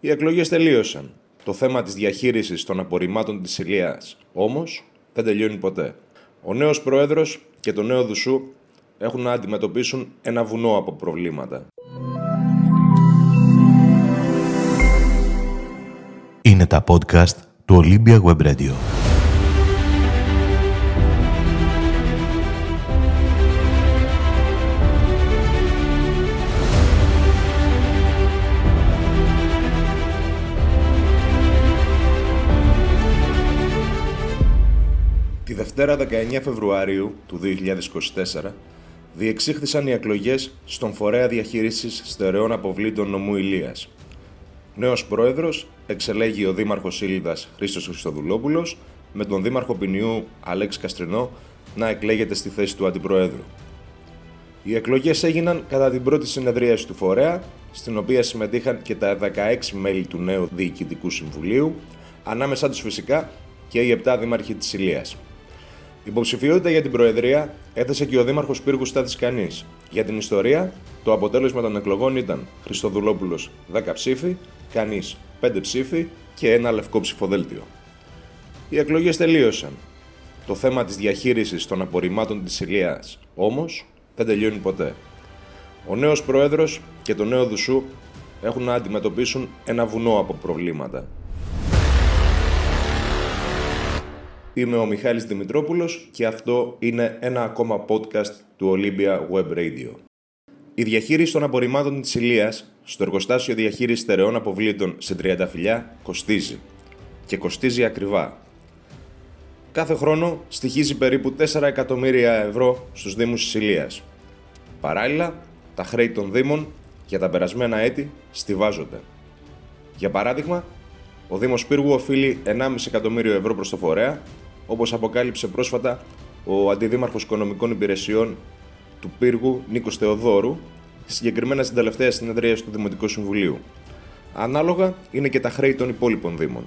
Οι εκλογές τελείωσαν. Το θέμα της διαχείρισης των απορριμμάτων της Ηλίας όμως δεν τελειώνει ποτέ. Ο νέος πρόεδρος και το νέο Δουσού έχουν να αντιμετωπίσουν ένα βουνό από προβλήματα. Είναι τα podcast του Olympia Web Radio. Δευτέρα 19 Φεβρουαρίου του 2024 διεξήχθησαν οι εκλογές στον Φορέα Διαχείρισης Στερεών Αποβλήτων Νομού Ηλίας. Νέος πρόεδρος εξελέγει ο Δήμαρχος Ήλιδας Χρήστος Χριστοδουλόπουλος με τον Δήμαρχο Ποινιού Αλέξη Καστρινό να εκλέγεται στη θέση του Αντιπροέδρου. Οι εκλογές έγιναν κατά την πρώτη συνεδρίαση του Φορέα, στην οποία συμμετείχαν και τα 16 μέλη του νέου Διοικητικού Συμβουλίου, ανάμεσά τους φυσικά και οι 7 δήμαρχοι της Ηλίας. Υποψηφιότητα για την Προεδρία έθεσε και ο Δήμαρχος Πύργους Στάθης Κανής. Για την ιστορία, το αποτέλεσμα των εκλογών ήταν Χριστοδουλόπουλος 10 ψήφοι, Κανής 5 ψήφοι και ένα λευκό ψηφοδέλτιο. Οι εκλογές τελείωσαν. Το θέμα της διαχείρισης των απορριμμάτων της Ηλίας όμως δεν τελειώνει ποτέ. Ο νέος πρόεδρος και το νέο Δουσού έχουν να αντιμετωπίσουν ένα βουνό από προβλήματα. Είμαι ο Μιχάλης Δημητρόπουλος και αυτό είναι ένα ακόμα podcast του Olympia Web Radio. Η διαχείριση των απορριμμάτων της Ηλίας στο εργοστάσιο διαχείρισης στερεών αποβλήτων σε τριανταφυλιά κοστίζει. Και κοστίζει ακριβά. Κάθε χρόνο στοιχίζει περίπου 4 εκατομμύρια ευρώ στους Δήμους της Ηλίας. Παράλληλα, τα χρέη των Δήμων για τα περασμένα έτη στηβάζονται. Για παράδειγμα, ο Δήμος Πύργου οφείλει 1,5 εκατομμύριο ευρώ προς το φορέα, όπως αποκάλυψε πρόσφατα ο Αντιδήμαρχος Οικονομικών Υπηρεσιών του Πύργου Νίκος Θεοδόρου, συγκεκριμένα στην τελευταία συνεδρία του Δημοτικού Συμβουλίου. Ανάλογα είναι και τα χρέη των υπόλοιπων Δήμων.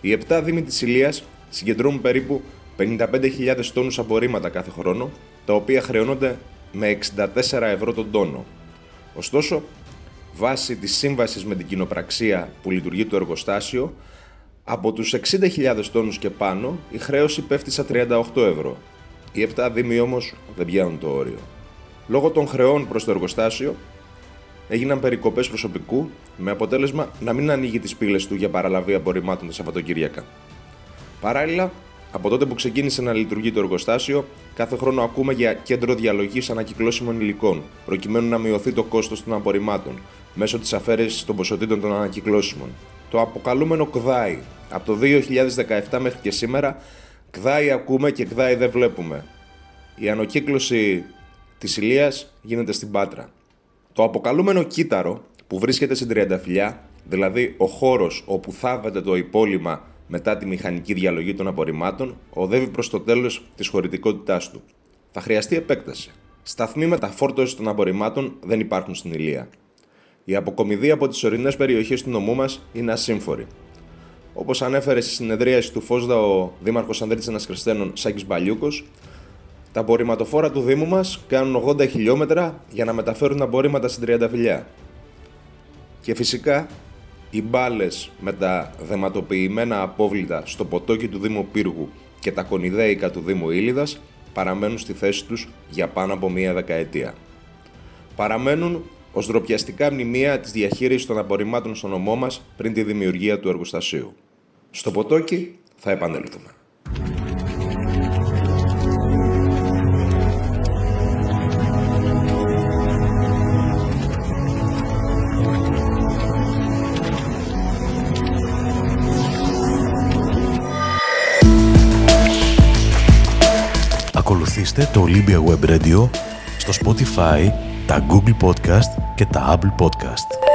Οι 7 Δήμοι της Ηλίας συγκεντρώνουν περίπου 55.000 τόνους απορρίμματα κάθε χρόνο, τα οποία χρεώνονται με 64 ευρώ τον τόνο. Ωστόσο, βάσει της σύμβασης με την κοινοπραξία που λειτουργεί το εργοστάσιο, από τους 60.000 τόνους και πάνω η χρέωση πέφτει στα 38 ευρώ. Οι 7 δήμοι όμως δεν πιάνουν το όριο. Λόγω των χρεών προς το εργοστάσιο έγιναν περικοπές προσωπικού με αποτέλεσμα να μην ανοίγει τις πύλες του για παραλαβή απορριμμάτων τα Σαββατοκύριακα. Παράλληλα, από τότε που ξεκίνησε να λειτουργεί το εργοστάσιο, κάθε χρόνο ακούμε για κέντρο διαλογής ανακυκλώσιμων υλικών, προκειμένου να μειωθεί το κόστος των απορριμμάτων μέσω της αφαίρεσης των ποσοτήτων των ανακυκλώσιμων. Το αποκαλούμενο ΚΔΑΙ. Από το 2017 μέχρι και σήμερα, ΚΔΑΙ ακούμε και ΚΔΑΙ δεν βλέπουμε. Η ανακύκλωση της ηλίας γίνεται στην Πάτρα. Το αποκαλούμενο κύτταρο που βρίσκεται στην Τριανταφυλιά, δηλαδή ο χώρος όπου θάβεται το υπόλοιμα μετά τη μηχανική διαλογή των απορριμμάτων, οδεύει προς το τέλος της χωρητικότητάς του. Θα χρειαστεί επέκταση. Σταθμοί μεταφόρτωσης των απορριμμάτων δεν υπάρχουν στην Ηλία. Η αποκομιδή από τις ορεινές περιοχές του νομού μας είναι ασύμφορη. Όπως ανέφερε στη συνεδρίαση του Φόσδα ο Δήμαρχος Ανδρίτης Ανασκριστένων Σάκης Μπαλιούκος, τα απορριμματοφόρα του Δήμου μας κάνουν 80 χιλιόμετρα για να μεταφέρουν απορρίμματα στην Τριανταφυλιά. Και φυσικά οι μπάλες με τα δεματοποιημένα απόβλητα στο ποτόκι του Δήμου Πύργου και τα κονιδέικα του Δήμου Ήλιδας παραμένουν στη θέση τους για πάνω από μία δεκαετία. Παραμένουν ως ντροπιαστικά μνημεία της διαχείρισης των απορριμμάτων στο νομό μας πριν τη δημιουργία του εργοστασίου. Στο ποτόκι θα επανέλθουμε. Ακολουθήστε το Olympia Web Radio στο Spotify, τα Google Podcast και τα Apple Podcast.